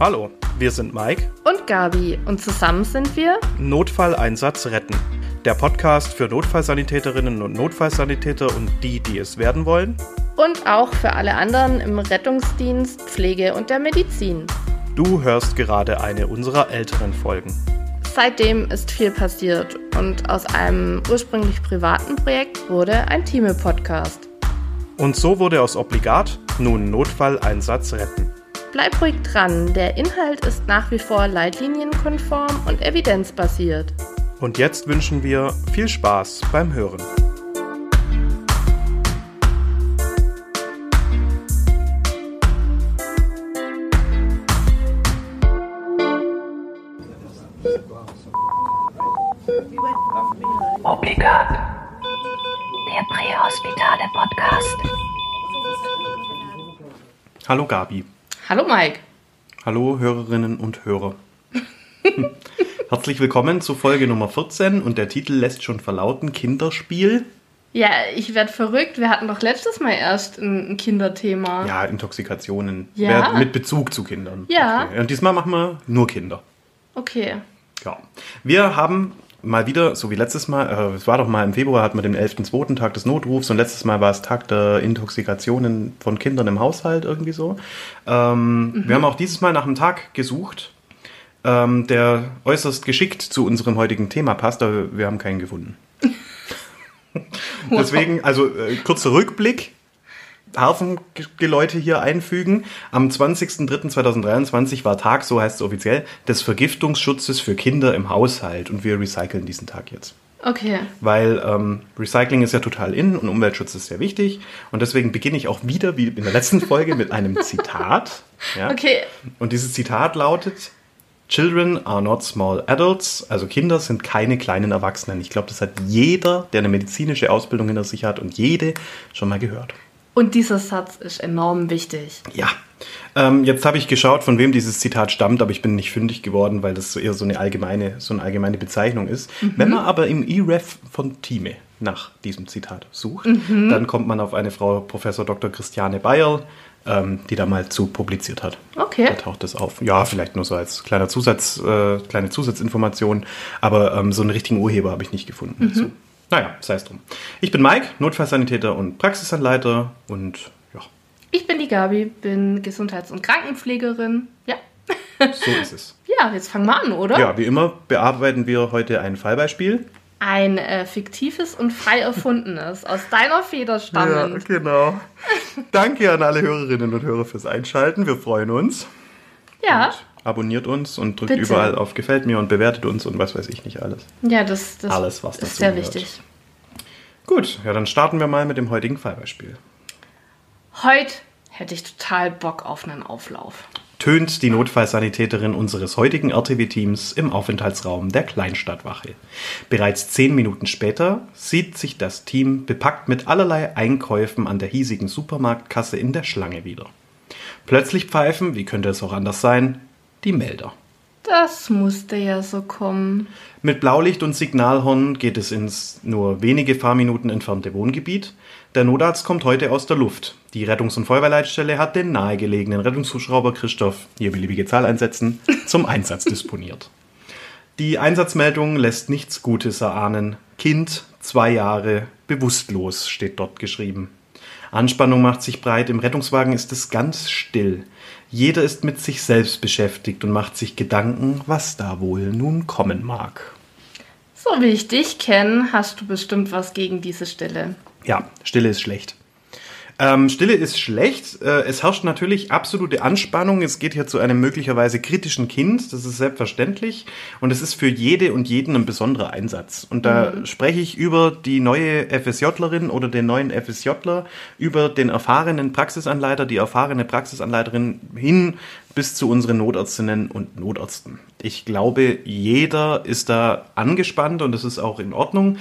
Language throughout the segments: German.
Hallo, wir sind Mike und Gabi und zusammen sind wir Notfalleinsatz retten. Der Podcast für Notfallsanitäterinnen und Notfallsanitäter und die, die es werden wollen. Und auch für alle anderen im Rettungsdienst, Pflege und der Medizin. Du hörst gerade eine unserer älteren Folgen. Seitdem ist viel passiert und aus einem ursprünglich privaten Projekt wurde ein Team-Podcast. Und so wurde aus Obligat nun Notfalleinsatz retten. Bleib ruhig dran, der Inhalt ist nach wie vor leitlinienkonform und evidenzbasiert. Und jetzt wünschen wir viel Spaß beim Hören. Obligat. Der Prähospitale Podcast. Hallo Gabi. Hallo Mike. Hallo Hörerinnen und Hörer. Herzlich willkommen zu Folge Nummer 14 und der Titel lässt schon verlauten Kinderspiel. Ja, ich werde verrückt. Wir hatten doch letztes Mal erst ein Kinderthema. Ja, Intoxikationen. Ja. Mit Bezug zu Kindern. Ja. Okay. Und diesmal machen wir nur Kinder. Okay. Ja. Wir haben mal wieder, so wie letztes Mal, äh, es war doch mal im Februar, hatten wir den 11.2. Tag des Notrufs und letztes Mal war es Tag der Intoxikationen von Kindern im Haushalt, irgendwie so. Ähm, Wir haben auch dieses Mal nach einem Tag gesucht, ähm, der äußerst geschickt zu unserem heutigen Thema passt, aber wir haben keinen gefunden. Deswegen, also äh, kurzer Rückblick. Hafengeläute hier einfügen. Am 20.03.2023 war Tag, so heißt es offiziell, des Vergiftungsschutzes für Kinder im Haushalt. Und wir recyceln diesen Tag jetzt. Okay. Weil ähm, Recycling ist ja total in und Umweltschutz ist sehr wichtig. Und deswegen beginne ich auch wieder, wie in der letzten Folge, mit einem Zitat. Ja? Okay. Und dieses Zitat lautet, Children are not small adults, also Kinder sind keine kleinen Erwachsenen. Ich glaube, das hat jeder, der eine medizinische Ausbildung hinter sich hat und jede schon mal gehört. Und dieser Satz ist enorm wichtig. Ja. Ähm, jetzt habe ich geschaut, von wem dieses Zitat stammt, aber ich bin nicht fündig geworden, weil das so eher so eine allgemeine, so eine allgemeine Bezeichnung ist. Wenn man aber im E-Ref von Thieme nach diesem Zitat sucht, dann kommt man auf eine Frau Professor Dr. Christiane Bayerl, ähm, die da mal zu publiziert hat. Okay. Da taucht es auf. Ja, vielleicht nur so als kleiner Zusatz, äh, kleine Zusatzinformation, aber ähm, so einen richtigen Urheber habe ich nicht gefunden. dazu. Naja, sei es drum. Ich bin Mike, Notfallsanitäter und Praxisanleiter und ja, Ich bin die Gabi, bin Gesundheits- und Krankenpflegerin. Ja. so ist es. Ja, jetzt fangen wir an, oder? Ja, wie immer bearbeiten wir heute ein Fallbeispiel. Ein äh, fiktives und frei erfundenes, aus deiner Feder stammend. genau. Danke an alle Hörerinnen und Hörer fürs Einschalten. Wir freuen uns. Ja, Abonniert uns und drückt Bitte. überall auf Gefällt mir und bewertet uns und was weiß ich nicht alles. ja, das, das Alles, was ist sehr gehört. wichtig. Gut, ja, dann starten wir mal mit dem heutigen Fallbeispiel. Heute hätte ich total Bock auf einen Auflauf. tönt die Notfallsanitäterin unseres heutigen RTW-Teams im Aufenthaltsraum der Kleinstadtwache. Bereits zehn Minuten später sieht sich das Team bepackt mit allerlei Einkäufen an der hiesigen Supermarktkasse in der Schlange wieder. Plötzlich pfeifen, wie könnte es auch anders sein, die Melder. Das musste ja so kommen. Mit Blaulicht und Signalhorn geht es ins nur wenige Fahrminuten entfernte Wohngebiet. Der Notarzt kommt heute aus der Luft. Die Rettungs- und Feuerwehrleitstelle hat den nahegelegenen Rettungshubschrauber Christoph, hier beliebige Zahl einsetzen, zum Einsatz disponiert. Die Einsatzmeldung lässt nichts Gutes erahnen. Kind, zwei Jahre, bewusstlos steht dort geschrieben. Anspannung macht sich breit, im Rettungswagen ist es ganz still. Jeder ist mit sich selbst beschäftigt und macht sich Gedanken, was da wohl nun kommen mag. So wie ich dich kenne, hast du bestimmt was gegen diese Stelle. Ja, Stille ist schlecht. Ähm, Stille ist schlecht. Äh, es herrscht natürlich absolute Anspannung. Es geht hier zu einem möglicherweise kritischen Kind. Das ist selbstverständlich. Und es ist für jede und jeden ein besonderer Einsatz. Und da spreche ich über die neue FSJlerin oder den neuen FSJler, über den erfahrenen Praxisanleiter, die erfahrene Praxisanleiterin hin bis zu unseren Notärztinnen und Notärzten. Ich glaube, jeder ist da angespannt und das ist auch in Ordnung.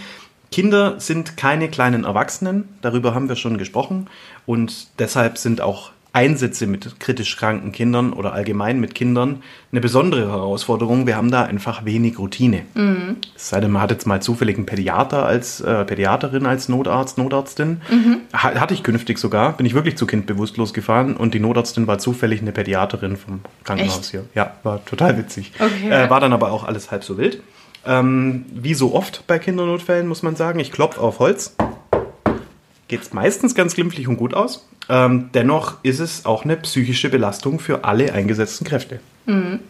Kinder sind keine kleinen Erwachsenen, darüber haben wir schon gesprochen und deshalb sind auch Einsätze mit kritisch kranken Kindern oder allgemein mit Kindern eine besondere Herausforderung. Wir haben da einfach wenig Routine. Es sei denn, man hat jetzt mal zufällig einen Pädiater als äh, Pädiaterin als Notarzt, Notarztin. Ha hatte ich künftig sogar. Bin ich wirklich zu Kind bewusstlos gefahren und die Notarztin war zufällig eine Pädiaterin vom Krankenhaus Echt? hier. Ja, war total witzig. Okay. Äh, war dann aber auch alles halb so wild. Ähm, wie so oft bei Kindernotfällen muss man sagen, ich klopfe auf Holz geht es meistens ganz glimpflich und gut aus. Ähm, dennoch ist es auch eine psychische Belastung für alle eingesetzten Kräfte.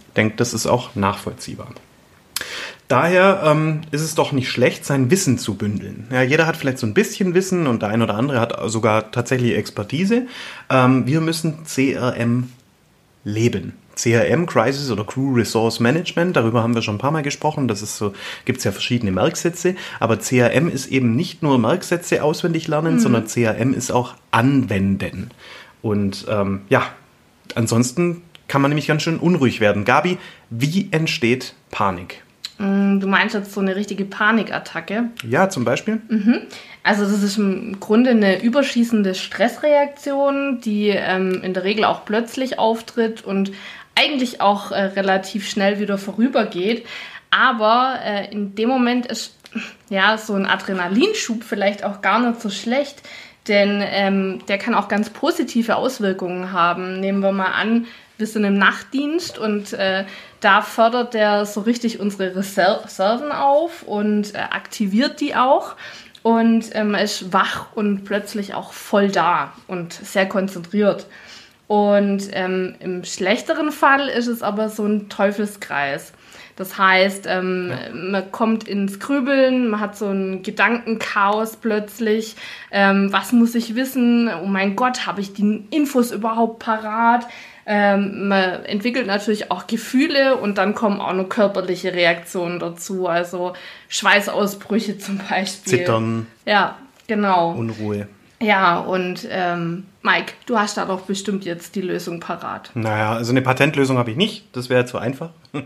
Ich denke, das ist auch nachvollziehbar. Daher ähm, ist es doch nicht schlecht, sein Wissen zu bündeln. Ja, jeder hat vielleicht so ein bisschen Wissen und der ein oder andere hat sogar tatsächlich Expertise. Ähm, wir müssen CRM leben. CRM, Crisis oder Crew Resource Management, darüber haben wir schon ein paar Mal gesprochen. Das ist so, gibt es ja verschiedene Merksätze. Aber CRM ist eben nicht nur Merksätze auswendig lernen, sondern CRM ist auch anwenden. Und ähm, ja, ansonsten kann man nämlich ganz schön unruhig werden. Gabi, wie entsteht Panik? Mm, Du meinst jetzt so eine richtige Panikattacke. Ja, zum Beispiel. Also das ist im Grunde eine überschießende Stressreaktion, die ähm, in der Regel auch plötzlich auftritt und eigentlich auch äh, relativ schnell wieder vorübergeht. Aber äh, in dem Moment ist ja so ein Adrenalinschub vielleicht auch gar nicht so schlecht, denn ähm, der kann auch ganz positive Auswirkungen haben. Nehmen wir mal an, wir sind im Nachtdienst und äh, da fördert der so richtig unsere Reser- Reserven auf und äh, aktiviert die auch. Und ähm, ist wach und plötzlich auch voll da und sehr konzentriert. Und ähm, im schlechteren Fall ist es aber so ein Teufelskreis. Das heißt, ähm, man kommt ins Grübeln, man hat so ein Gedankenchaos plötzlich. Ähm, was muss ich wissen? Oh mein Gott, habe ich die Infos überhaupt parat? Ähm, man entwickelt natürlich auch Gefühle und dann kommen auch noch körperliche Reaktionen dazu, also Schweißausbrüche zum Beispiel. Zittern, Ja, genau. Unruhe. Ja, und ähm, Mike, du hast da doch bestimmt jetzt die Lösung parat. Naja, also eine Patentlösung habe ich nicht. Das wäre zu einfach.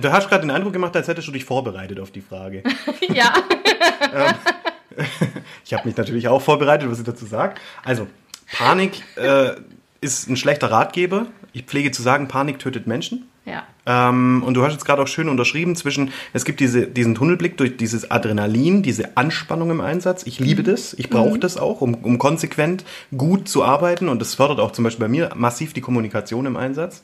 Du hast gerade den Eindruck gemacht, als hättest du dich vorbereitet auf die Frage. ja. Ich habe mich natürlich auch vorbereitet, was ich dazu sage. Also, Panik äh, ist ein schlechter Ratgeber. Ich pflege zu sagen, Panik tötet Menschen. Ja. Ähm, und du hast jetzt gerade auch schön unterschrieben zwischen, es gibt diese, diesen Tunnelblick durch dieses Adrenalin, diese Anspannung im Einsatz. Ich liebe das, ich brauche das auch, um, um konsequent gut zu arbeiten. Und das fördert auch zum Beispiel bei mir massiv die Kommunikation im Einsatz.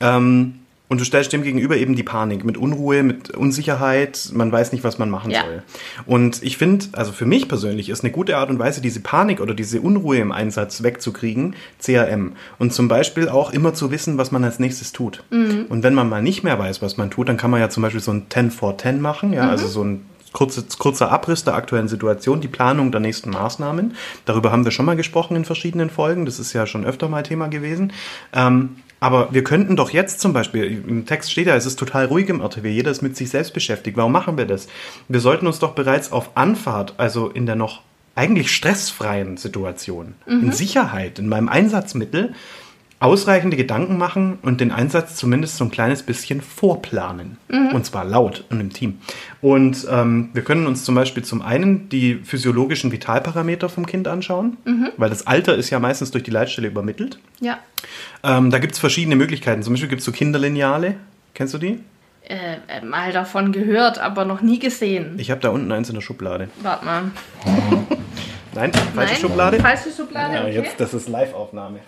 Ähm, und du stellst dem gegenüber eben die Panik mit Unruhe, mit Unsicherheit, man weiß nicht, was man machen Ja. soll. Und ich finde, also für mich persönlich ist eine gute Art und Weise, diese Panik oder diese Unruhe im Einsatz wegzukriegen, CRM. Und zum Beispiel auch immer zu wissen, was man als nächstes tut. Und wenn man mal nicht mehr weiß, was man tut, dann kann man ja zum Beispiel so ein 10 for 10 machen, ja, also so ein kurze, kurzer Abriss der aktuellen Situation, die Planung der nächsten Maßnahmen. Darüber haben wir schon mal gesprochen in verschiedenen Folgen. Das ist ja schon öfter mal Thema gewesen. Ähm, aber wir könnten doch jetzt zum Beispiel, im Text steht ja, es ist total ruhig im RTW, jeder ist mit sich selbst beschäftigt. Warum machen wir das? Wir sollten uns doch bereits auf Anfahrt, also in der noch eigentlich stressfreien Situation, in Sicherheit, in meinem Einsatzmittel, ausreichende Gedanken machen und den Einsatz zumindest so ein kleines bisschen vorplanen. Und zwar laut und im Team. Und ähm, wir können uns zum Beispiel zum einen die physiologischen Vitalparameter vom Kind anschauen, weil das Alter ist ja meistens durch die Leitstelle übermittelt. Ja. Ähm, da gibt es verschiedene Möglichkeiten. Zum Beispiel gibt es so Kinderlineale. Kennst du die? Äh, äh, mal davon gehört, aber noch nie gesehen. Ich habe da unten eins in der Schublade. Warte mal. Nein, falsche Nein? Schublade. Falsche Schublade, Ja, okay. jetzt, das ist Live-Aufnahme.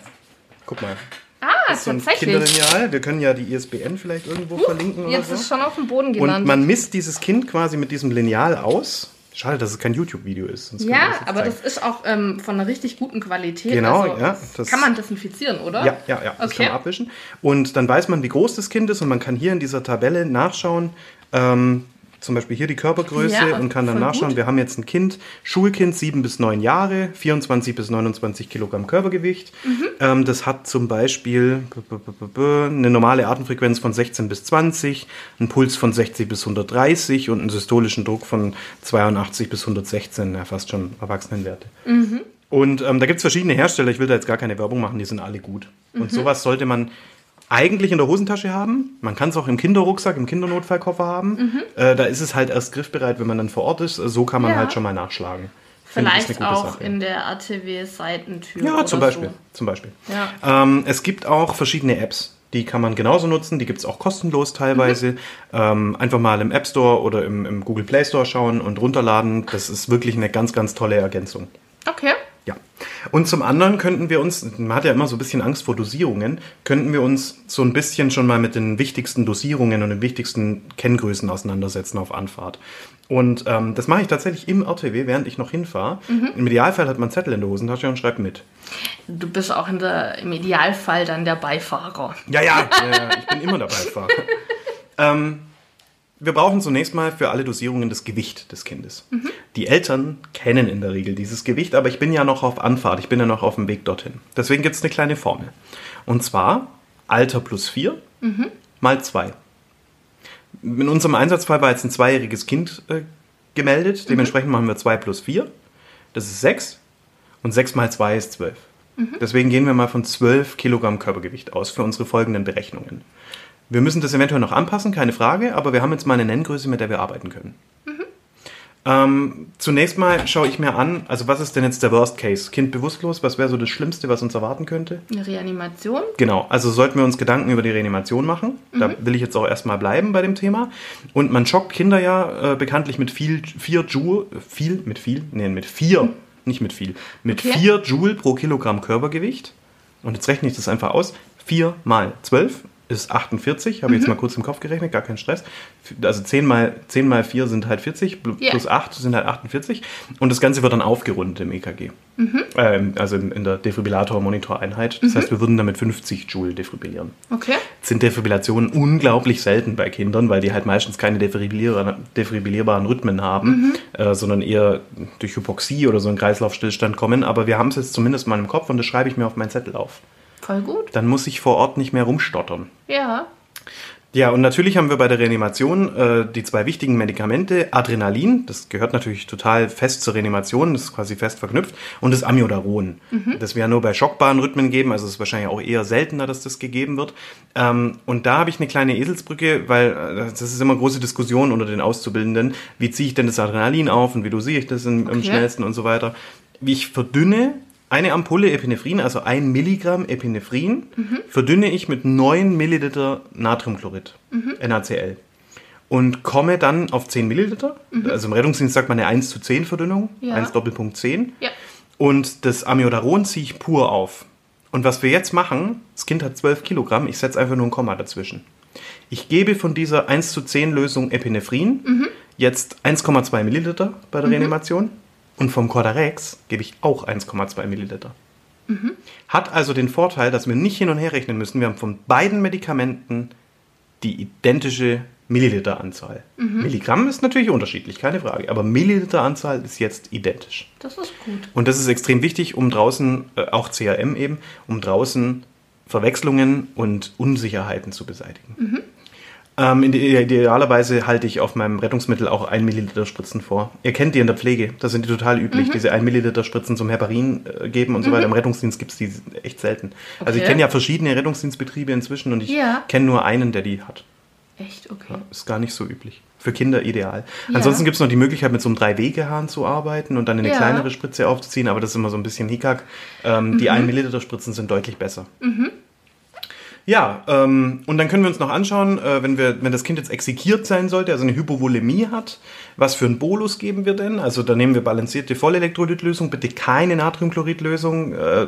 Guck mal. ah, So ein tatsächlich. Kinderlineal. Wir können ja die ISBN vielleicht irgendwo verlinken oder Jetzt so. ist schon auf dem Boden Und gelandet. man misst dieses Kind quasi mit diesem Lineal aus. Schade, dass es kein YouTube-Video ist. ja, das aber zeigen. das ist auch ähm, von einer richtig guten Qualität. Genau, also, ja, das das- kann man desinfizieren, oder? Ja, ja, ja. Das Okay. kann man abwischen. Und dann weiß man, wie groß das Kind ist und man kann hier in dieser Tabelle nachschauen, ähm, zum Beispiel hier die Körpergröße Ja, und kann dann nachschauen, gut. wir haben jetzt ein Kind, Schulkind, 7 bis 9 Jahre, 24 bis 29 Kilogramm Körpergewicht. Mhm. Ähm, das hat zum Beispiel eine normale Atemfrequenz von 16 bis 20, einen Puls von 60 bis 130 und einen systolischen Druck von 82 bis 116, ja, fast schon Erwachsenenwerte. Und ähm, da gibt es verschiedene Hersteller, ich will da jetzt gar keine Werbung machen, die sind alle gut. Und sowas sollte man eigentlich in der Hosentasche haben. Man kann es auch im Kinderrucksack, im Kindernotfallkoffer haben. Äh, da ist es halt erst griffbereit, wenn man dann vor Ort ist. So kann man Ja. halt schon mal nachschlagen. Vielleicht auch Sache. in der ATW-Seitentür. Ja, oder zum Beispiel. So. Zum Beispiel. Ja. Ähm, es gibt auch verschiedene Apps. Die kann man genauso nutzen. Die gibt es auch kostenlos teilweise. Ähm, einfach mal im App Store oder im, im Google Play Store schauen und runterladen. Das ist wirklich eine ganz, ganz tolle Ergänzung. Okay. Ja. Und zum anderen könnten wir uns, man hat ja immer so ein bisschen Angst vor Dosierungen, könnten wir uns so ein bisschen schon mal mit den wichtigsten Dosierungen und den wichtigsten Kenngrößen auseinandersetzen auf Anfahrt. Und ähm, das mache ich tatsächlich im RTW, während ich noch hinfahre. Im Idealfall hat man einen Zettel in der Hosentasche und schreibt mit. Du bist auch der, im Idealfall dann der Beifahrer. Ja, ja, ja, ich bin immer dabei. Fahrer. ähm, wir brauchen zunächst mal für alle Dosierungen das Gewicht des Kindes. Die Eltern kennen in der Regel dieses Gewicht, aber ich bin ja noch auf Anfahrt, ich bin ja noch auf dem Weg dorthin. Deswegen gibt es eine kleine Formel. Und zwar Alter plus 4 mal 2. In unserem Einsatzfall war jetzt ein zweijähriges Kind äh, gemeldet, dementsprechend machen wir 2 plus 4. Das ist 6 und 6 mal 2 ist 12. Deswegen gehen wir mal von 12 Kilogramm Körpergewicht aus für unsere folgenden Berechnungen. Wir müssen das eventuell noch anpassen, keine Frage, aber wir haben jetzt mal eine Nenngröße, mit der wir arbeiten können. Ähm, zunächst mal schaue ich mir an, also was ist denn jetzt der Worst Case? Kind bewusstlos, was wäre so das Schlimmste, was uns erwarten könnte? Eine Reanimation. Genau, also sollten wir uns Gedanken über die Reanimation machen. Da will ich jetzt auch erstmal bleiben bei dem Thema. Und man schockt Kinder ja äh, bekanntlich mit viel, 4 Joule, viel, mit viel, nee, mit 4, nicht mit viel, mit Okay. 4 Joule pro Kilogramm Körpergewicht. Und jetzt rechne ich das einfach aus. 4 mal 12 ist 48, habe ich jetzt mal kurz im Kopf gerechnet, gar kein Stress. Also 10 mal, 10 mal 4 sind halt 40, pl- Ja. plus 8 sind halt 48. Und das Ganze wird dann aufgerundet im EKG. Ähm, also in, der Defibrillator-Monitoreinheit. Das heißt, wir würden damit 50 Joule defibrillieren. Okay. Jetzt sind Defibrillationen unglaublich selten bei Kindern, weil die halt meistens keine defibrillierbaren Rhythmen haben, äh, sondern eher durch Hypoxie oder so einen Kreislaufstillstand kommen. Aber wir haben es jetzt zumindest mal im Kopf und das schreibe ich mir auf meinen Zettel auf. Voll gut. Dann muss ich vor Ort nicht mehr rumstottern. Ja. Ja, und natürlich haben wir bei der Reanimation äh, die zwei wichtigen Medikamente. Adrenalin, das gehört natürlich total fest zur Reanimation, das ist quasi fest verknüpft. Und das Amiodaron, das wir ja nur bei schockbaren Rhythmen geben, also es ist wahrscheinlich auch eher seltener, dass das gegeben wird. Ähm, und da habe ich eine kleine Eselsbrücke, weil äh, das ist immer große Diskussion unter den Auszubildenden. Wie ziehe ich denn das Adrenalin auf und wie dosiere ich das im, am Okay. schnellsten und so weiter. Wie ich verdünne eine Ampulle Epinephrin, also ein Milligramm Epinephrin, verdünne ich mit 9 Milliliter Natriumchlorid, NaCl. Und komme dann auf 10 Milliliter. Also im Rettungsdienst sagt man eine 1 zu 10 Verdünnung, Ja. 1 Doppelpunkt 10. Ja. Und das Amiodaron ziehe ich pur auf. Und was wir jetzt machen, das Kind hat 12 Kilogramm, ich setze einfach nur ein Komma dazwischen. Ich gebe von dieser 1 zu 10 Lösung Epinephrin jetzt 1,2 Milliliter bei der Reanimation. Und vom Cordarex gebe ich auch 1,2 Milliliter. Hat also den Vorteil, dass wir nicht hin und her rechnen müssen. Wir haben von beiden Medikamenten die identische Milliliteranzahl. Milligramm ist natürlich unterschiedlich, keine Frage. Aber Milliliteranzahl ist jetzt identisch. Das ist gut. Und das ist extrem wichtig, um draußen, äh, auch CRM eben, um draußen Verwechslungen und Unsicherheiten zu beseitigen. Ähm, idealerweise halte ich auf meinem Rettungsmittel auch 1 Milliliter Spritzen vor. Ihr kennt die in der Pflege, das sind die total üblich, diese 1 Milliliter Spritzen zum Heparin äh, geben und so weiter. Im Rettungsdienst gibt es die echt selten. Also ich Okay. kenne ja verschiedene Rettungsdienstbetriebe inzwischen und ich Ja. kenne nur einen, der die hat. Echt? Okay. Ist gar nicht so üblich. Für Kinder ideal. Ja. Ansonsten gibt es noch die Möglichkeit, mit so einem Drei-Wege-Hahn zu arbeiten und dann eine Ja. kleinere Spritze aufzuziehen, aber das ist immer so ein bisschen Hickhack. Ähm, Die 1 Milliliter Spritzen sind deutlich besser. Ja, ähm, und dann können wir uns noch anschauen, äh, wenn, wir, wenn das Kind jetzt exekiert sein sollte, also eine Hypovolemie hat, was für einen Bolus geben wir denn? Also da nehmen wir balancierte Vollelektrolytlösung, bitte keine Natriumchloridlösung. Äh,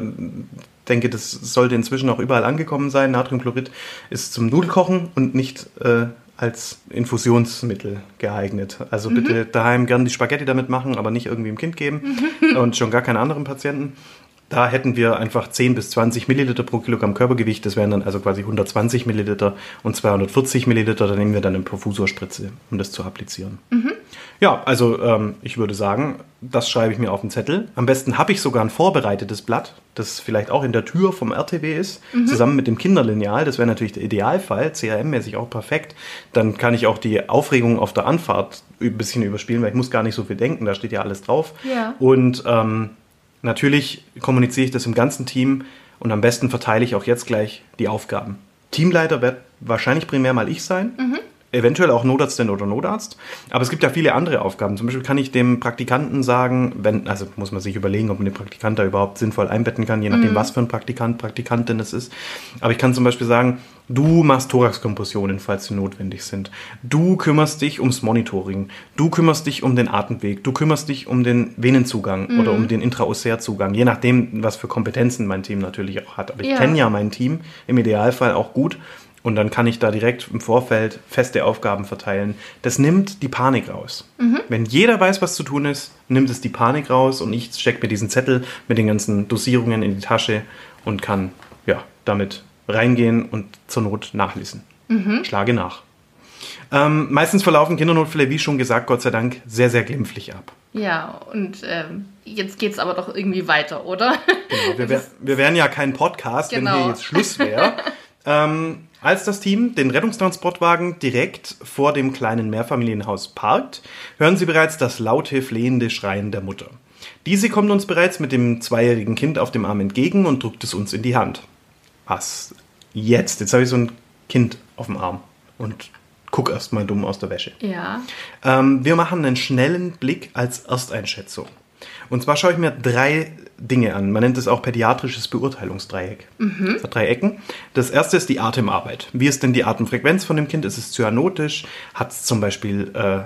denke, das sollte inzwischen auch überall angekommen sein. Natriumchlorid ist zum Nudelkochen und nicht äh, als Infusionsmittel geeignet. Also bitte daheim gern die Spaghetti damit machen, aber nicht irgendwie dem Kind geben und schon gar keine anderen Patienten. Da hätten wir einfach 10 bis 20 Milliliter pro Kilogramm Körpergewicht. Das wären dann also quasi 120 Milliliter und 240 Milliliter. Da nehmen wir dann eine Perfusorspritze, um das zu applizieren. Ja, also ähm, ich würde sagen, das schreibe ich mir auf den Zettel. Am besten habe ich sogar ein vorbereitetes Blatt, das vielleicht auch in der Tür vom RTW ist, zusammen mit dem Kinderlineal. Das wäre natürlich der Idealfall, CRM-mäßig auch perfekt. Dann kann ich auch die Aufregung auf der Anfahrt ein bisschen überspielen, weil ich muss gar nicht so viel denken, da steht ja alles drauf. Ja. Und ähm, natürlich kommuniziere ich das im ganzen Team und am besten verteile ich auch jetzt gleich die Aufgaben. Teamleiter wird wahrscheinlich primär mal ich sein. Eventuell auch Notarztin oder Notarzt. Aber es gibt ja viele andere Aufgaben. Zum Beispiel kann ich dem Praktikanten sagen, wenn, also muss man sich überlegen, ob man den Praktikant da überhaupt sinnvoll einbetten kann, je nachdem, was für ein Praktikant, Praktikantin es ist. Aber ich kann zum Beispiel sagen, du machst Thoraxkompressionen, falls sie notwendig sind. Du kümmerst dich ums Monitoring. Du kümmerst dich um den Atemweg. Du kümmerst dich um den Venenzugang oder um den Intraosärzugang. Je nachdem, was für Kompetenzen mein Team natürlich auch hat. Aber ich Ja. kenne ja mein Team im Idealfall auch gut. Und dann kann ich da direkt im Vorfeld feste Aufgaben verteilen. Das nimmt die Panik raus. Wenn jeder weiß, was zu tun ist, nimmt es die Panik raus und ich stecke mir diesen Zettel mit den ganzen Dosierungen in die Tasche und kann ja, damit reingehen und zur Not nachlesen. Schlage nach. Ähm, meistens verlaufen Kindernotfälle, wie schon gesagt, Gott sei Dank, sehr, sehr glimpflich ab. Ja, und ähm, jetzt geht's aber doch irgendwie weiter, oder? Genau, wir, wär, wir wären ja kein Podcast, wenn Genau. hier jetzt Schluss wäre. ähm, als das Team den Rettungstransportwagen direkt vor dem kleinen Mehrfamilienhaus parkt, hören sie bereits das laute, flehende Schreien der Mutter. Diese kommt uns bereits mit dem zweijährigen Kind auf dem Arm entgegen und drückt es uns in die Hand. Was jetzt? Jetzt habe ich so ein Kind auf dem Arm und guck erst mal dumm aus der Wäsche. Ja. Ähm, wir machen einen schnellen Blick als Ersteinschätzung. Und zwar schaue ich mir drei Dinge an. Man nennt es auch pädiatrisches Beurteilungsdreieck. Das hat drei Ecken. Das erste ist die Atemarbeit. Wie ist denn die Atemfrequenz von dem Kind? Ist es cyanotisch? Hat es zum Beispiel äh,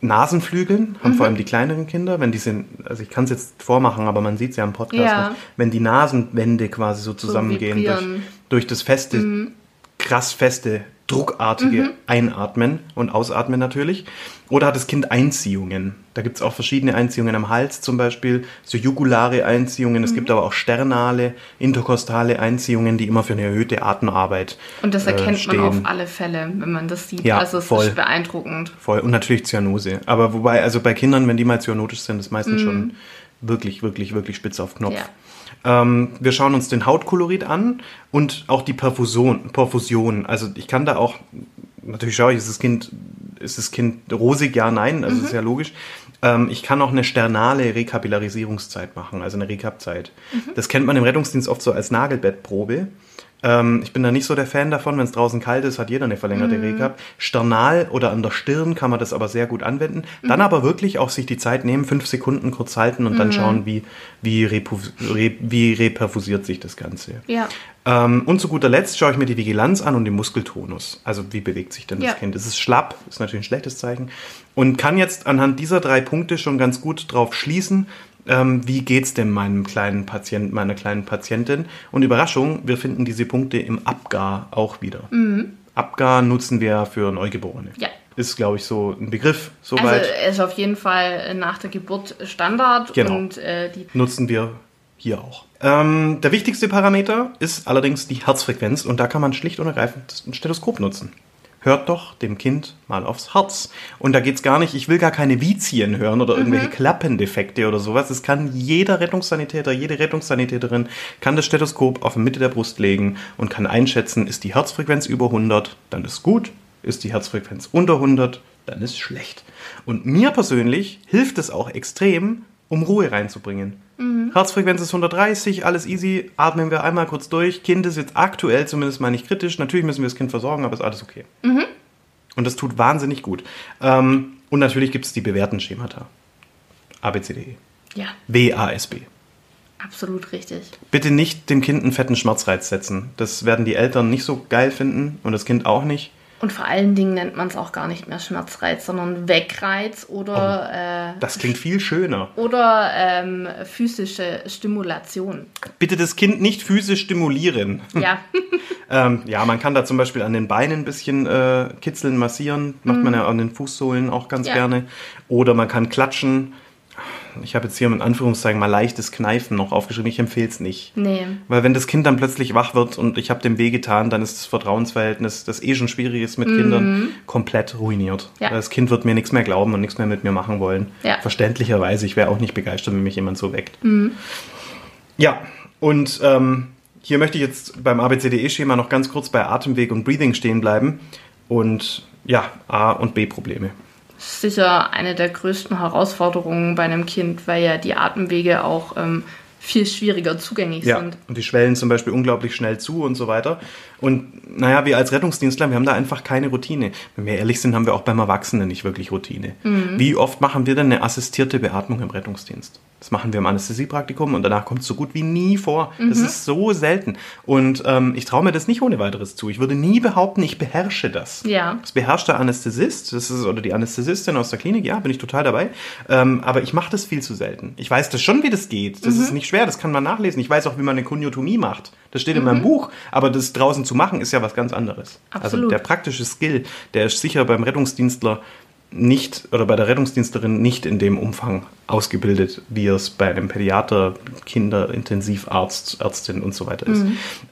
Nasenflügeln? Haben vor allem die kleineren Kinder, wenn die sind, also ich kann es jetzt vormachen, aber man sieht es ja im Podcast Ja. nicht, wenn die Nasenwände quasi so zusammengehen durch, vibrieren. durch das feste, krass feste, druckartige Einatmen und Ausatmen natürlich. Oder hat das Kind Einziehungen? Da gibt es auch verschiedene Einziehungen am Hals zum Beispiel, so jugulare Einziehungen. Es gibt aber auch sternale, interkostale Einziehungen, die immer für eine erhöhte Atemarbeit Und das äh, erkennt stehen. man auf alle Fälle, wenn man das sieht. Ja, also es voll. ist beeindruckend. Voll. Und natürlich Zyanose. Aber wobei, also bei Kindern, wenn die mal zyanotisch sind, ist meistens schon wirklich, wirklich, wirklich spitz auf Knopf. Ja. Ähm, wir schauen uns den Hautkolorit an und auch die Perfusion. Perfusion. Also ich kann da auch, natürlich schaue ich, ist das Kind, ist das Kind rosig? Ja, nein, also ist ja logisch. Ähm, ich kann auch eine sternale Rekapillarisierungszeit machen, also eine Rekap-Zeit. Das kennt man im Rettungsdienst oft so als Nagelbettprobe. Ähm, ich bin da nicht so der Fan davon, wenn es draußen kalt ist, hat jeder eine verlängerte Rekap. Sternal oder an der Stirn kann man das aber sehr gut anwenden. Dann aber wirklich auch sich die Zeit nehmen, fünf Sekunden kurz halten und dann schauen, wie, wie, re wie reperfusiert sich das Ganze. Ja. Ähm, und zu guter Letzt schaue ich mir die Vigilanz an und den Muskeltonus. Also wie bewegt sich denn das Ja. Kind? Es ist schlapp, ist natürlich ein schlechtes Zeichen. Und kann jetzt anhand dieser drei Punkte schon ganz gut drauf schließen, ähm, wie geht's denn meinem kleinen Patient, meiner kleinen Patientin? Und Überraschung, wir finden diese Punkte im Abgar auch wieder. Abgar nutzen wir für Neugeborene. Ja. Ist, glaube ich, so ein Begriff, Also soweit. er ist auf jeden Fall nach der Geburt Standard Genau. und äh, die nutzen wir hier auch. Ähm, der wichtigste Parameter ist allerdings die Herzfrequenz und da kann man schlicht und ergreifend ein Stethoskop nutzen. Hört doch dem Kind mal aufs Herz. Und da geht's gar nicht, ich will gar keine Vizien hören oder irgendwelche Klappendefekte oder sowas. Es kann jeder Rettungssanitäter, jede Rettungssanitäterin kann das Stethoskop auf die Mitte der Brust legen und kann einschätzen, ist die Herzfrequenz über 100, dann ist gut. Ist die Herzfrequenz unter 100, dann ist schlecht. Und mir persönlich hilft es auch extrem, um Ruhe reinzubringen. Herzfrequenz ist 130, alles easy, atmen wir einmal kurz durch. Kind ist jetzt aktuell zumindest mal nicht kritisch. Natürlich müssen wir das Kind versorgen, aber ist alles okay. Und das tut wahnsinnig gut. Ähm, und natürlich gibt es die bewährten Schemata. ABCDE. ja, WASB. absolut richtig. Bitte nicht dem Kind einen fetten Schmerzreiz setzen. Das werden die Eltern nicht so geil finden und das Kind auch nicht. Und vor allen Dingen nennt man es auch gar nicht mehr Schmerzreiz, sondern Wegreiz oder, äh, Das klingt viel schöner. oder ähm, physische Stimulation. Bitte das Kind nicht physisch stimulieren. Ja, Ähm, ja, man kann da zum Beispiel an den Beinen ein bisschen äh, kitzeln, massieren. Macht man ja an den Fußsohlen auch ganz Ja. gerne. Oder man kann klatschen. Ich habe jetzt hier in Anführungszeichen mal leichtes Kneifen noch aufgeschrieben. Ich empfehle es nicht. nee. Weil wenn das Kind dann plötzlich wach wird und ich habe dem weh getan, dann ist das Vertrauensverhältnis, das eh schon schwierig ist mit Kindern, komplett ruiniert. Mhm. Ja. Das Kind wird mir nichts mehr glauben und nichts mehr mit mir machen wollen. Ja. Verständlicherweise, ich wäre auch nicht begeistert, wenn mich jemand so weckt. Mhm. Ja, und ähm, hier möchte ich jetzt beim ABCDE-Schema noch ganz kurz bei Atemweg und Breathing stehen bleiben. Und ja, A- und B-Probleme. Sicher eine der größten Herausforderungen bei einem Kind, weil ja die Atemwege auch ähm, viel schwieriger zugänglich Ja, sind. und die schwellen zum Beispiel unglaublich schnell zu und so weiter. Und naja, wir als Rettungsdienstler, wir haben da einfach keine Routine. Wenn wir ehrlich sind, haben wir auch beim Erwachsenen nicht wirklich Routine. Wie oft machen wir denn eine assistierte Beatmung im Rettungsdienst? Das machen wir im Anästhesiepraktikum und danach kommt es so gut wie nie vor. Das ist so selten. Und ähm, ich traue mir das nicht ohne weiteres zu. Ich würde nie behaupten, ich beherrsche das. Ja. Das beherrscht der Anästhesist, das ist, oder die Anästhesistin aus der Klinik, ja, bin ich total dabei. Ähm, aber ich mache das viel zu selten. Ich weiß das schon, wie das geht. Das ist nicht schwer, das kann man nachlesen. Ich weiß auch, wie man eine Koniotomie macht. Das steht in meinem Buch, aber das draußen zu machen, ist ja was ganz anderes. Also Absolut. der praktische Skill, der ist sicher beim Rettungsdienstler nicht oder bei der Rettungsdienstlerin nicht in dem Umfang ausgebildet, wie es bei einem Pädiater, Kinderintensivarzt, Ärztin und so weiter ist.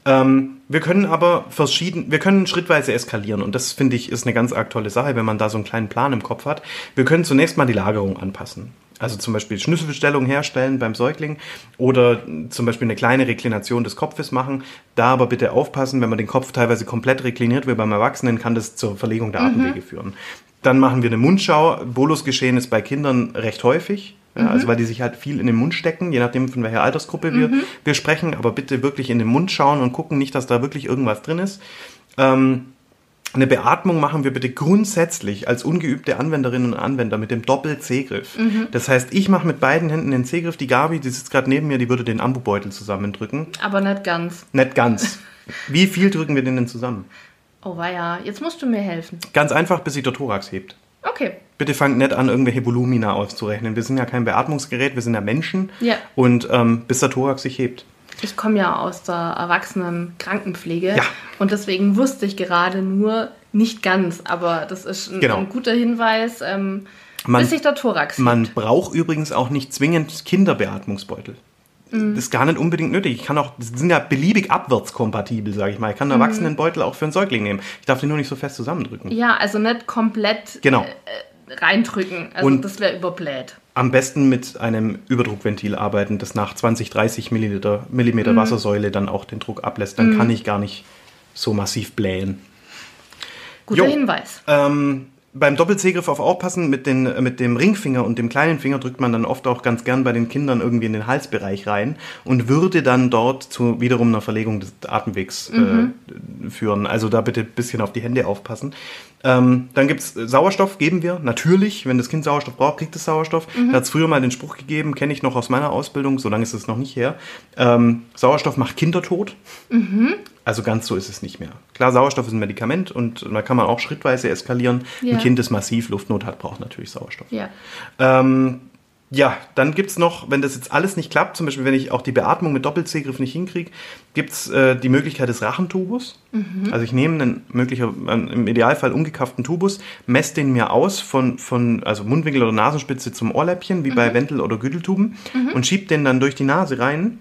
Ähm, wir können aber verschieden, wir können schrittweise eskalieren und das finde ich ist eine ganz arg tolle Sache, wenn man da so einen kleinen Plan im Kopf hat. Wir können zunächst mal die Lagerung anpassen. Also zum Beispiel Schlüsselstellung herstellen beim Säugling oder zum Beispiel eine kleine Reklination des Kopfes machen. Da aber bitte aufpassen, wenn man den Kopf teilweise komplett rekliniert wie beim Erwachsenen, kann das zur Verlegung der Atemwege führen. Dann machen wir eine Mundschau. Bolusgeschehen ist bei Kindern recht häufig. Ja, Also weil die sich halt viel in den Mund stecken, je nachdem von welcher Altersgruppe wir, wir sprechen. Aber bitte wirklich in den Mund schauen und gucken nicht, dass da wirklich irgendwas drin ist. Ähm, eine Beatmung machen wir bitte grundsätzlich als ungeübte Anwenderinnen und Anwender mit dem Doppel-C-Griff. Das heißt, ich mache mit beiden Händen den C-Griff. Die Gabi, die sitzt gerade neben mir, die würde den Ambubeutel zusammendrücken. Aber nicht ganz. Nicht ganz. Wie viel drücken wir den denn zusammen? Oh weia, jetzt musst du mir helfen. Ganz einfach, bis sich der Thorax hebt. Okay. Bitte fangt nicht an, irgendwelche Volumina auszurechnen. Wir sind ja kein Beatmungsgerät, wir sind ja Menschen. Ja. Und ähm, bis der Thorax sich hebt. Ich komme ja aus der erwachsenen Krankenpflege Ja. und deswegen wusste ich gerade nur nicht ganz, aber das ist ein, Genau. ein guter Hinweis, ähm, Man- bis sich der Thorax Man hebt. braucht übrigens auch nicht zwingend Kinderbeatmungsbeutel. Das ist gar nicht unbedingt nötig. Ich kann auch, die sind ja beliebig abwärtskompatibel, sage ich mal. Ich kann einen Erwachsenenbeutel auch für einen Säugling nehmen. Ich darf den nur nicht so fest zusammendrücken. Ja, also nicht komplett Genau. äh, reindrücken. Also Und- das wäre überbläht. Am besten mit einem Überdruckventil arbeiten, das nach 20, 30 Milliliter, Millimeter Wassersäule dann auch den Druck ablässt. Dann kann ich gar nicht so massiv blähen. Guter Jo. Hinweis. Ähm, beim Doppel-C-Griff auf aufpassen, mit, den, mit dem Ringfinger und dem kleinen Finger drückt man dann oft auch ganz gern bei den Kindern irgendwie in den Halsbereich rein und würde dann dort zu wiederum einer Verlegung des Atemwegs äh, führen. Also da bitte ein bisschen auf die Hände aufpassen. Ähm, dann gibt's äh, Sauerstoff, geben wir natürlich. Wenn das Kind Sauerstoff braucht, kriegt es Sauerstoff. Da hat es früher mal den Spruch gegeben, kenne ich noch aus meiner Ausbildung, so lange ist es noch nicht her. Ähm, Sauerstoff macht Kinder tot. Also ganz so ist es nicht mehr. Klar, Sauerstoff ist ein Medikament und da kann man auch schrittweise eskalieren. Ja. Ein Kind, das massiv Luftnot hat, braucht natürlich Sauerstoff. Ja. Ähm, ja, dann gibt's noch, wenn das jetzt alles nicht klappt, zum Beispiel wenn ich auch die Beatmung mit Doppel-C-Griff nicht hinkriege, gibt's äh, die Möglichkeit des Rachentubus. Also ich nehme einen möglicher, im Idealfall umgekafften Tubus, messe den mir aus von, von also Mundwinkel oder Nasenspitze zum Ohrläppchen, wie bei Wentel- oder Güdeltuben, und schieb den dann durch die Nase rein.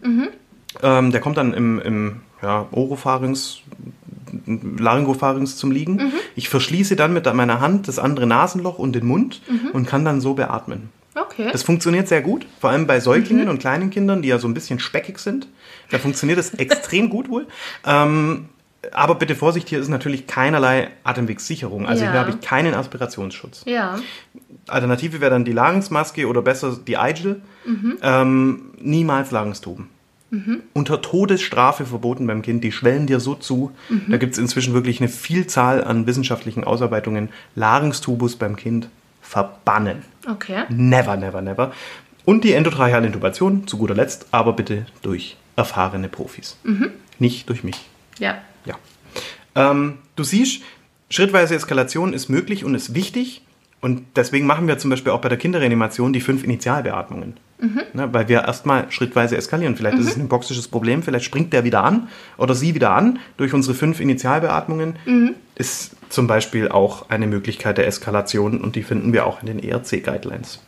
Ähm, der kommt dann im, im ja, Oropharynx, Laryngopharynx zum Liegen. Ich verschließe dann mit meiner Hand das andere Nasenloch und den Mund und kann dann so beatmen. Okay. Das funktioniert sehr gut, vor allem bei Säuglingen und kleinen Kindern, die ja so ein bisschen speckig sind. Da funktioniert das extrem gut wohl. Ähm, aber bitte Vorsicht, hier ist natürlich keinerlei Atemwegssicherung. Also Ja. hier habe ich keinen Aspirationsschutz. ja. Alternative wäre dann die Larynxmaske oder besser die Igel. Ähm, niemals Larynxtuben. Unter Todesstrafe verboten beim Kind. Die schwellen dir so zu. Da gibt es inzwischen wirklich eine Vielzahl an wissenschaftlichen Ausarbeitungen. Larynxtubus beim Kind verbannen. Okay. Never, never, never. Und die endotracheale Intubation zu guter Letzt, aber bitte durch erfahrene Profis. Nicht durch mich. Ja. Ja. Ähm, du siehst, schrittweise Eskalation ist möglich und ist wichtig. Und deswegen machen wir zum Beispiel auch bei der Kinderreanimation die fünf Initialbeatmungen. Ne, weil wir erstmal schrittweise eskalieren. Vielleicht ist es ein boxisches Problem, vielleicht springt der wieder an oder sie wieder an durch unsere fünf Initialbeatmungen. Ist zum Beispiel auch eine Möglichkeit der Eskalation und die finden wir auch in den ERC-Guidelines.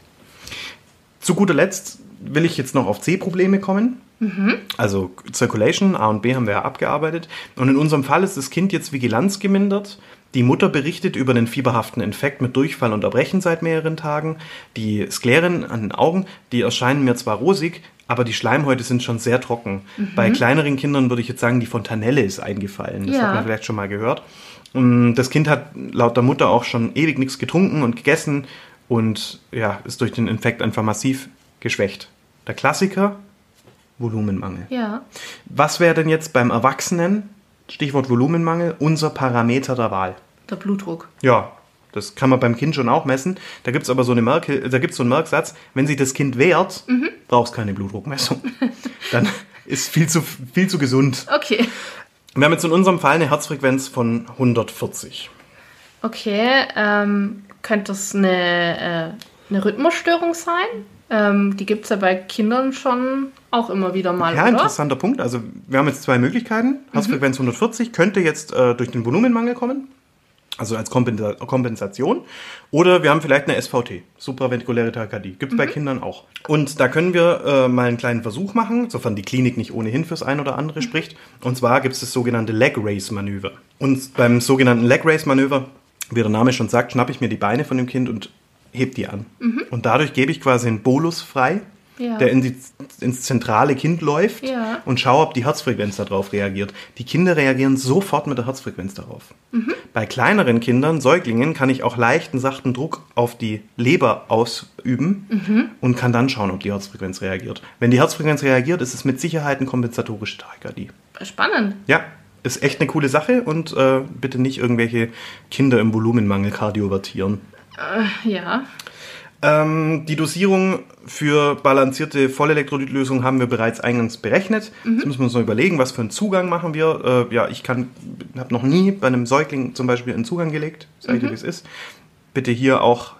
Zu guter Letzt will ich jetzt noch auf C-Probleme kommen. Also Circulation, A und B haben wir ja abgearbeitet. Und in unserem Fall ist das Kind jetzt Vigilanz gemindert. Die Mutter berichtet über den fieberhaften Infekt mit Durchfall und Erbrechen seit mehreren Tagen. Die Skleren an den Augen, die erscheinen mir zwar rosig, aber die Schleimhäute sind schon sehr trocken. Bei kleineren Kindern würde ich jetzt sagen, die Fontanelle ist eingefallen. Das Ja. hat man vielleicht schon mal gehört. Das Kind hat laut der Mutter auch schon ewig nichts getrunken und gegessen und ja, ist durch den Infekt einfach massiv geschwächt. Der Klassiker, Volumenmangel. Ja. Was wäre denn jetzt beim Erwachsenen, Stichwort Volumenmangel, unser Parameter der Wahl? Der Blutdruck. Ja, das kann man beim Kind schon auch messen. Da gibt es aber so, eine Merk da gibt's so einen Merksatz, wenn sich das Kind wehrt, brauchst keine Blutdruckmessung. Dann ist viel zu, viel zu gesund. Okay. Wir haben jetzt in unserem Fall eine Herzfrequenz von 140. Okay, ähm, könnte es eine, äh, eine Rhythmusstörung sein? Ähm, die gibt es ja bei Kindern schon auch immer wieder mal, Ja, oder? interessanter Punkt. Also wir haben jetzt zwei Möglichkeiten. Herzfrequenz 140 könnte jetzt äh, durch den Volumenmangel kommen, also als Kompensa Kompensation. Oder wir haben vielleicht eine SVT, supraventrikuläre Tachykardie. Gibt es bei Kindern auch. Und da können wir äh, mal einen kleinen Versuch machen, sofern die Klinik nicht ohnehin fürs ein oder andere spricht. Und zwar gibt es das sogenannte Leg Raise Manöver. Und beim sogenannten Leg Raise Manöver, wie der Name schon sagt, schnappe ich mir die Beine von dem Kind und heb die an. Und dadurch gebe ich quasi einen Bolus frei, Ja. der in die, ins zentrale Kind läuft Ja. und schaue, ob die Herzfrequenz darauf reagiert. Die Kinder reagieren sofort mit der Herzfrequenz darauf. Bei kleineren Kindern, Säuglingen, kann ich auch leichten, sachten Druck auf die Leber ausüben und kann dann schauen, ob die Herzfrequenz reagiert. Wenn die Herzfrequenz reagiert, ist es mit Sicherheit eine kompensatorische Tachykardie. Spannend. Ja, ist echt eine coole Sache und äh, bitte nicht irgendwelche Kinder im Volumenmangel kardiovertieren. Ja. Ähm, die Dosierung für balancierte Vollelektrolytlösung haben wir bereits eingangs berechnet. Jetzt müssen wir uns noch überlegen, was für einen Zugang machen wir. Äh, ja, ich kann, habe noch nie bei einem Säugling zum Beispiel einen Zugang gelegt. Sag ich dir, wie es ist. Bitte hier auch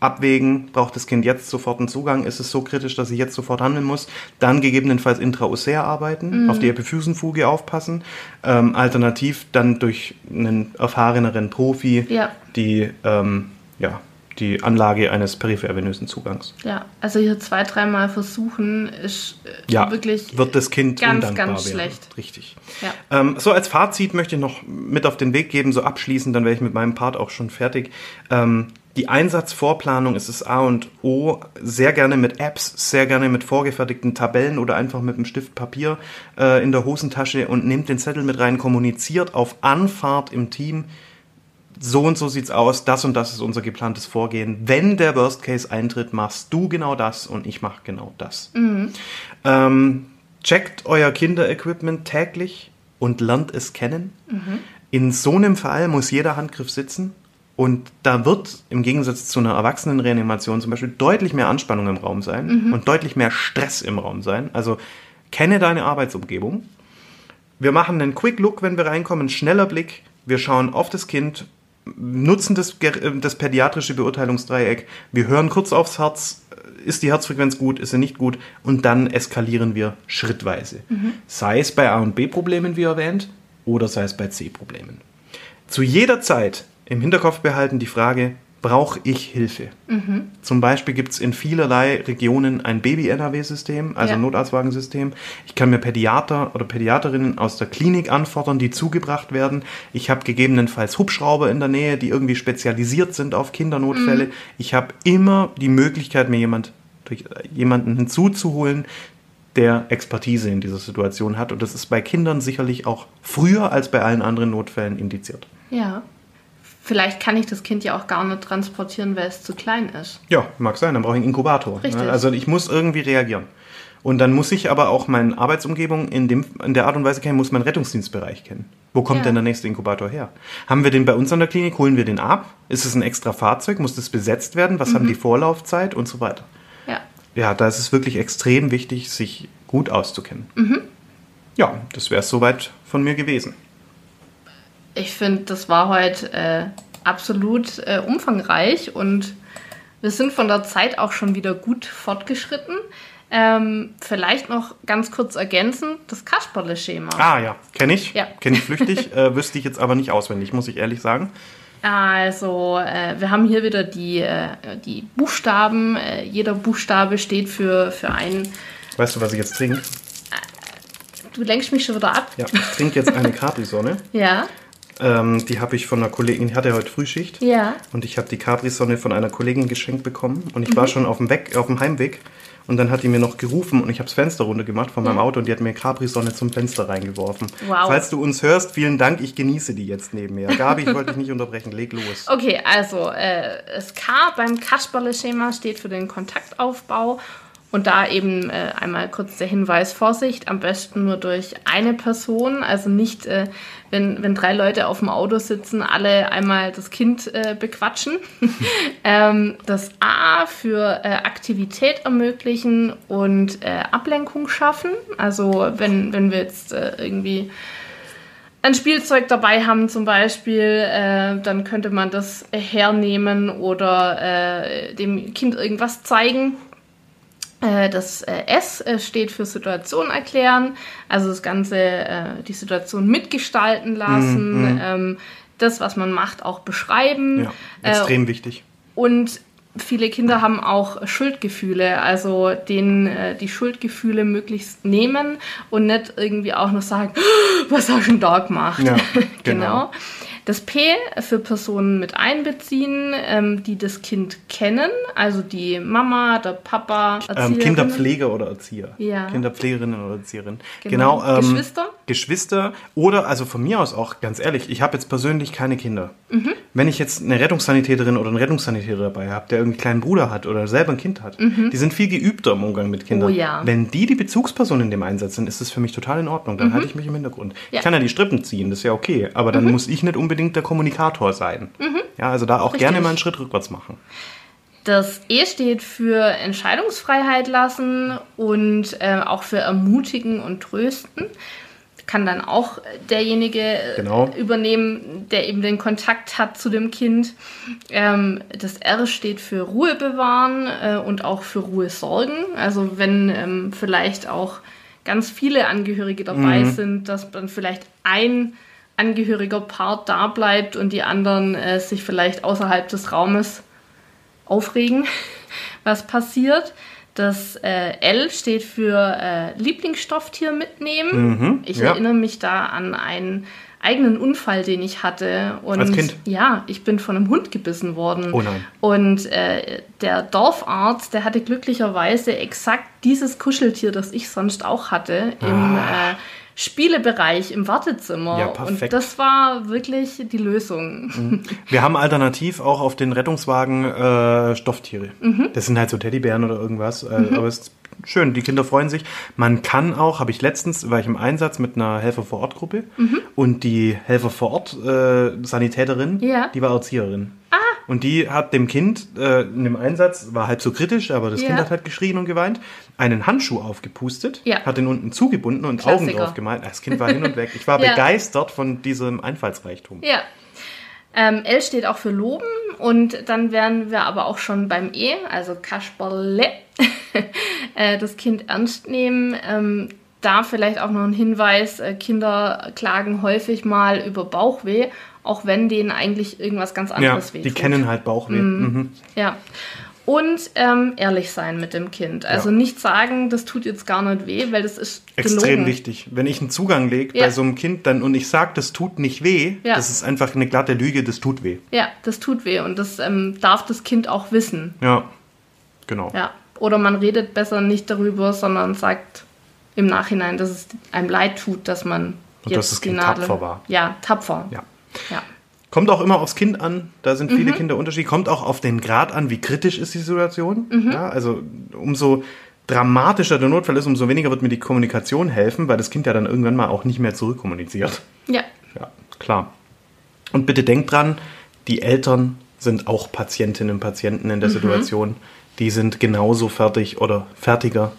abwägen. Braucht das Kind jetzt sofort einen Zugang? Ist es so kritisch, dass ich jetzt sofort handeln muss? Dann gegebenenfalls intraossär arbeiten, auf die Epiphysenfuge aufpassen. Ähm, alternativ dann durch einen erfahreneren Profi Ja. die, ähm, ja, die Anlage eines periphervenösen Zugangs. Ja, also hier zwei, dreimal versuchen ist äh, Ja, wirklich wird das Kind ganz, undankbar ganz werden. schlecht. Richtig. Ja. Ähm, so als Fazit möchte ich noch mit auf den Weg geben, so abschließend, dann wäre ich mit meinem Part auch schon fertig. Ähm, die Einsatzvorplanung ist das A und O. Sehr gerne mit Apps, sehr gerne mit vorgefertigten Tabellen oder einfach mit einem Stift Papier äh, in der Hosentasche und nehmt den Zettel mit rein, kommuniziert auf Anfahrt im Team. So und so sieht's aus, das und das ist unser geplantes Vorgehen. Wenn der Worst Case eintritt, machst du genau das und ich mach genau das. Ähm, checkt euer Kinderequipment täglich und lernt es kennen. In so einem Fall muss jeder Handgriff sitzen und da wird im Gegensatz zu einer Erwachsenenreanimation zum Beispiel deutlich mehr Anspannung im Raum sein und deutlich mehr Stress im Raum sein. Also kenne deine Arbeitsumgebung. Wir machen einen Quick Look, wenn wir reinkommen, ein schneller Blick. Wir schauen auf das Kind, nutzen das, äh, das pädiatrische Beurteilungsdreieck. Wir hören kurz aufs Herz. Ist die Herzfrequenz gut, ist sie nicht gut? Und dann eskalieren wir schrittweise. Sei es bei A- und B-Problemen, wie erwähnt, oder sei es bei C-Problemen. Zu jeder Zeit im Hinterkopf behalten die Frage, brauche ich Hilfe? Zum Beispiel gibt es in vielerlei Regionen ein Baby-NAW-System, also Ja. ein Notarztwagensystem. Ich kann mir Pädiater oder Pädiaterinnen aus der Klinik anfordern, die zugebracht werden. Ich habe gegebenenfalls Hubschrauber in der Nähe, die irgendwie spezialisiert sind auf Kindernotfälle. Ich habe immer die Möglichkeit, mir jemand, durch, jemanden hinzuzuholen, der Expertise in dieser Situation hat. Und das ist bei Kindern sicherlich auch früher als bei allen anderen Notfällen indiziert. Ja. Vielleicht kann ich das Kind ja auch gar nicht transportieren, weil es zu klein ist. Ja, mag sein, dann brauche ich einen Inkubator. Richtig. Ne? Also ich muss irgendwie reagieren. Und dann muss ich aber auch meine Arbeitsumgebung in, dem, in der Art und Weise kennen, muss meinen Rettungsdienstbereich kennen. Wo kommt Ja. denn der nächste Inkubator her? Haben wir den bei uns an der Klinik? Holen wir den ab? Ist es ein extra Fahrzeug? Muss das besetzt werden? Was haben die Vorlaufzeit? Und so weiter. Ja. Ja, da ist es wirklich extrem wichtig, sich gut auszukennen. Ja, das wäre es soweit von mir gewesen. Ich finde, das war heute äh, absolut äh, umfangreich und wir sind von der Zeit auch schon wieder gut fortgeschritten. Ähm, vielleicht noch ganz kurz ergänzen, das Kasperle-Schema. Ah ja, kenne ich. Ja. Kenne ich flüchtig. äh, wüsste ich jetzt aber nicht auswendig, muss ich ehrlich sagen. Also, äh, wir haben hier wieder die, äh, die Buchstaben. Äh, jeder Buchstabe steht für, für einen. Weißt du, was ich jetzt trinke? Du lenkst mich schon wieder ab. Ja, ich trinke jetzt eine Capri-Sonne. Ja. Ähm, die habe ich von einer Kollegin, die hatte heute Frühschicht. Ja. Und ich habe die Capri-Sonne von einer Kollegin geschenkt bekommen. Und ich war schon auf dem, Weg, auf dem Heimweg. Und dann hat die mir noch gerufen und ich habe das Fenster runter gemacht von meinem Auto und die hat mir Capri-Sonne zum Fenster reingeworfen. Wow. Falls du uns hörst, vielen Dank, ich genieße die jetzt neben mir. Gabi, ich wollte dich nicht unterbrechen, leg los. Okay, also äh, das K beim Kasperle-Schema steht für den Kontaktaufbau Und da eben äh, einmal kurz der Hinweis, Vorsicht, am besten nur durch eine Person, also nicht, äh, wenn, wenn drei Leute auf dem Auto sitzen, alle einmal das Kind äh, bequatschen. ähm, das A für äh, Aktivität ermöglichen und äh, Ablenkung schaffen. Also wenn, wenn wir jetzt äh, irgendwie ein Spielzeug dabei haben zum Beispiel, äh, dann könnte man das hernehmen oder dem Kind irgendwas zeigen. Äh, das äh, S äh, steht für Situation erklären, also das Ganze, äh, die Situation mitgestalten lassen, Mhm. ähm, das, was man macht, auch beschreiben. Ja, extrem wichtig. Und viele Kinder haben auch Schuldgefühle, also denen äh, die Schuldgefühle möglichst nehmen und nicht irgendwie auch noch sagen, was hast du denn da gemacht? Ja, genau. genau. Das P für Personen mit einbeziehen, ähm, die das Kind kennen, also die Mama, der Papa, Ähm. Kinderpfleger oder Erzieher. Ja. Kinderpflegerinnen oder Erzieherin. Genau. Genau. ähm, Geschwister? Geschwister oder, also von mir aus auch, ganz ehrlich, ich habe jetzt persönlich keine Kinder. Mhm. Wenn ich jetzt eine Rettungssanitäterin oder einen Rettungssanitäter dabei habe, der irgendwie einen kleinen Bruder hat oder selber ein Kind hat, die sind viel geübter im Umgang mit Kindern. Mhm. Oh ja. Wenn die die Bezugsperson in dem Einsatz sind, ist das für mich total in Ordnung. Dann halte ich mich im Hintergrund. Mhm. Ja. Mhm. Ich kann ja die Strippen ziehen, das ist ja okay. Aber dann muss ich nicht unbedingt der Kommunikator sein. Ja, also da auch Richtig. gerne mal einen Schritt rückwärts machen. Das E steht für Entscheidungsfreiheit lassen und äh, auch für ermutigen und trösten. Kann dann auch derjenige äh, Genau. übernehmen, der eben den Kontakt hat zu dem Kind. Ähm, das R steht für Ruhe bewahren äh, und auch für Ruhe sorgen. Also wenn ähm, vielleicht auch ganz viele Angehörige dabei sind, dass dann vielleicht ein angehöriger Part da bleibt und die anderen äh, sich vielleicht außerhalb des Raumes aufregen, was passiert. Das äh, L steht für äh, Lieblingsstofftier mitnehmen. ich ja. erinnere mich da an einen eigenen Unfall, den ich hatte. Und Als Kind? Ja, ich bin von einem Hund gebissen worden. Oh nein. Und äh, der Dorfarzt, der hatte glücklicherweise exakt dieses Kuscheltier, das ich sonst auch hatte, im äh, Spielebereich, im Wartezimmer. Ja, perfekt. Und das war wirklich die Lösung. Wir haben alternativ auch auf den Rettungswagen äh, Stofftiere. Mhm. Das sind halt so Teddybären oder irgendwas. Äh, Aber es ist schön, die Kinder freuen sich. Man kann auch, habe ich letztens, war ich im Einsatz mit einer Helfer vor Ort Gruppe und die Helfer vor Ort äh, Sanitäterin, Ja. die war Erzieherin. Und die hat dem Kind äh, in dem Einsatz, war halb so kritisch, aber das Ja. Kind hat halt geschrien und geweint, einen Handschuh aufgepustet, Ja. hat den unten zugebunden und Augen Klassiker. drauf gemalt. Das Kind war hin und weg. Ich war begeistert von diesem Einfallsreichtum. Ja. Ähm, L steht auch für loben und dann wären wir aber auch schon beim E, also Kasperle, das Kind ernst nehmen. Ähm, da vielleicht auch noch ein Hinweis, äh, Kinder klagen häufig mal über Bauchweh, auch wenn denen eigentlich irgendwas ganz Ja, anderes die wehtut. kennen halt Bauchweh. Mhm. Ja. Und ähm, ehrlich sein mit dem Kind. Also Ja. nicht sagen, das tut jetzt gar nicht weh, weil das ist Extrem gelogen. wichtig. Wenn ich einen Zugang lege Ja. bei so einem Kind dann und ich sage, das tut nicht weh, Ja. das ist einfach eine glatte Lüge, das tut weh. Ja, das tut weh und das ähm, darf das Kind auch wissen. Ja, genau. Ja. Oder man redet besser nicht darüber, sondern sagt im Nachhinein, dass es einem leid tut, dass man Und jetzt dass das die Nadel... tapfer war. Ja, tapfer. Ja. Ja. Kommt auch immer aufs Kind an, da sind Mhm. viele Kinder unterschiedlich. Kommt auch auf den Grad an, wie kritisch ist die Situation. Mhm. Ja, also umso dramatischer der Notfall ist, umso weniger wird mir die Kommunikation helfen, weil das Kind ja dann irgendwann mal auch nicht mehr zurückkommuniziert. Ja. Ja, klar. Und bitte denkt dran, die Eltern sind auch Patientinnen und Patienten Mhm. in der Situation. Die sind genauso fertig oder fertiger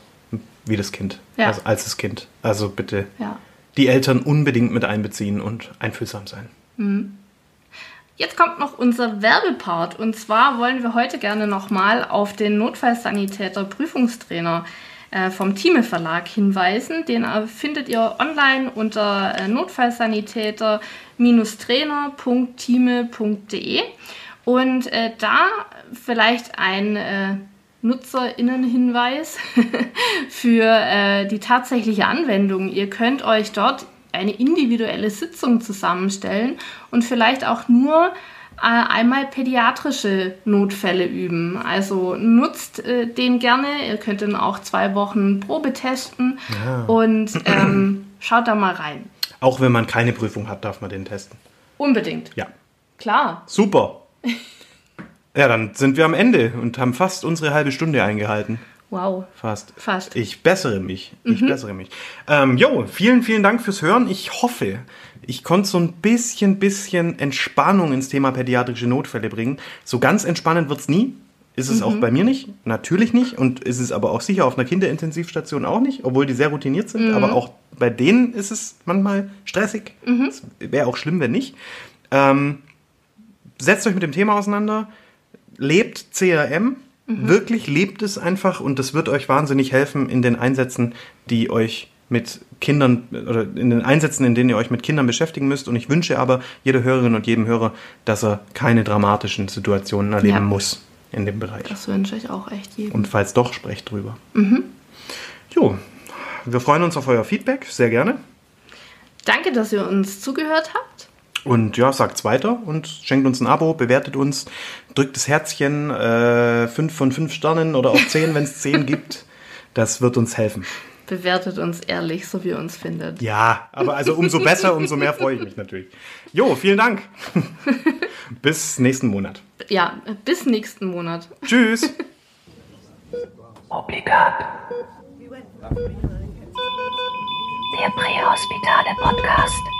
wie das Kind, Ja. also als das Kind. Also bitte ja. die Eltern unbedingt mit einbeziehen und einfühlsam sein. Jetzt kommt noch unser Werbepart. Und zwar wollen wir heute gerne nochmal auf den Notfallsanitäter Prüfungstrainer äh, vom Thieme Verlag hinweisen. Den äh, findet ihr online unter äh, notfallsanitäter-trainer.thieme.de. Und äh, da vielleicht ein äh, Nutzerinnenhinweis für äh, die tatsächliche Anwendung. Ihr könnt euch dort eine individuelle Sitzung zusammenstellen und vielleicht auch nur äh, einmal pädiatrische Notfälle üben. Also nutzt äh, den gerne. Ihr könnt ihn auch zwei Wochen Probe testen und ähm, schaut da mal rein. Auch wenn man keine Prüfung hat, darf man den testen. Unbedingt. Ja, Klar. super. Ja, dann sind wir am Ende und haben fast unsere halbe Stunde eingehalten. Wow. Fast. Fast. Ich bessere mich. Ich bessere mich. Ähm, jo, vielen, vielen Dank fürs Hören. Ich hoffe, ich konnte so ein bisschen, bisschen Entspannung ins Thema pädiatrische Notfälle bringen. So ganz entspannend wird's nie. Ist es auch bei mir nicht. Natürlich nicht. Und ist es aber auch sicher auf einer Kinderintensivstation auch nicht, obwohl die sehr routiniert sind. Aber auch bei denen ist es manchmal stressig. Es wäre auch schlimm, wenn nicht. Ähm, setzt euch mit dem Thema auseinander. Lebt CRM. Wirklich lebt es einfach und das wird euch wahnsinnig helfen in den Einsätzen, die euch mit Kindern oder in den Einsätzen, in denen ihr euch mit Kindern beschäftigen müsst. Und ich wünsche aber jeder Hörerin und jedem Hörer, dass er keine dramatischen Situationen erleben Ja. muss in dem Bereich. Das wünsche ich auch echt jedem. Und falls doch, sprecht drüber. Jo, wir freuen uns auf euer Feedback, sehr gerne. Danke, dass ihr uns zugehört habt. Und ja, sagt's weiter und schenkt uns ein Abo, bewertet uns, drückt das Herzchen, äh, 5 von 5 Sternen oder auch 10, wenn es 10 gibt. Das wird uns helfen. Bewertet uns ehrlich, so wie ihr uns findet. Ja, aber also umso besser, umso mehr freue ich mich natürlich. Jo, vielen Dank. Bis nächsten Monat. Ja, bis nächsten Monat. Tschüss. Obligat. Der Prähospitale Podcast.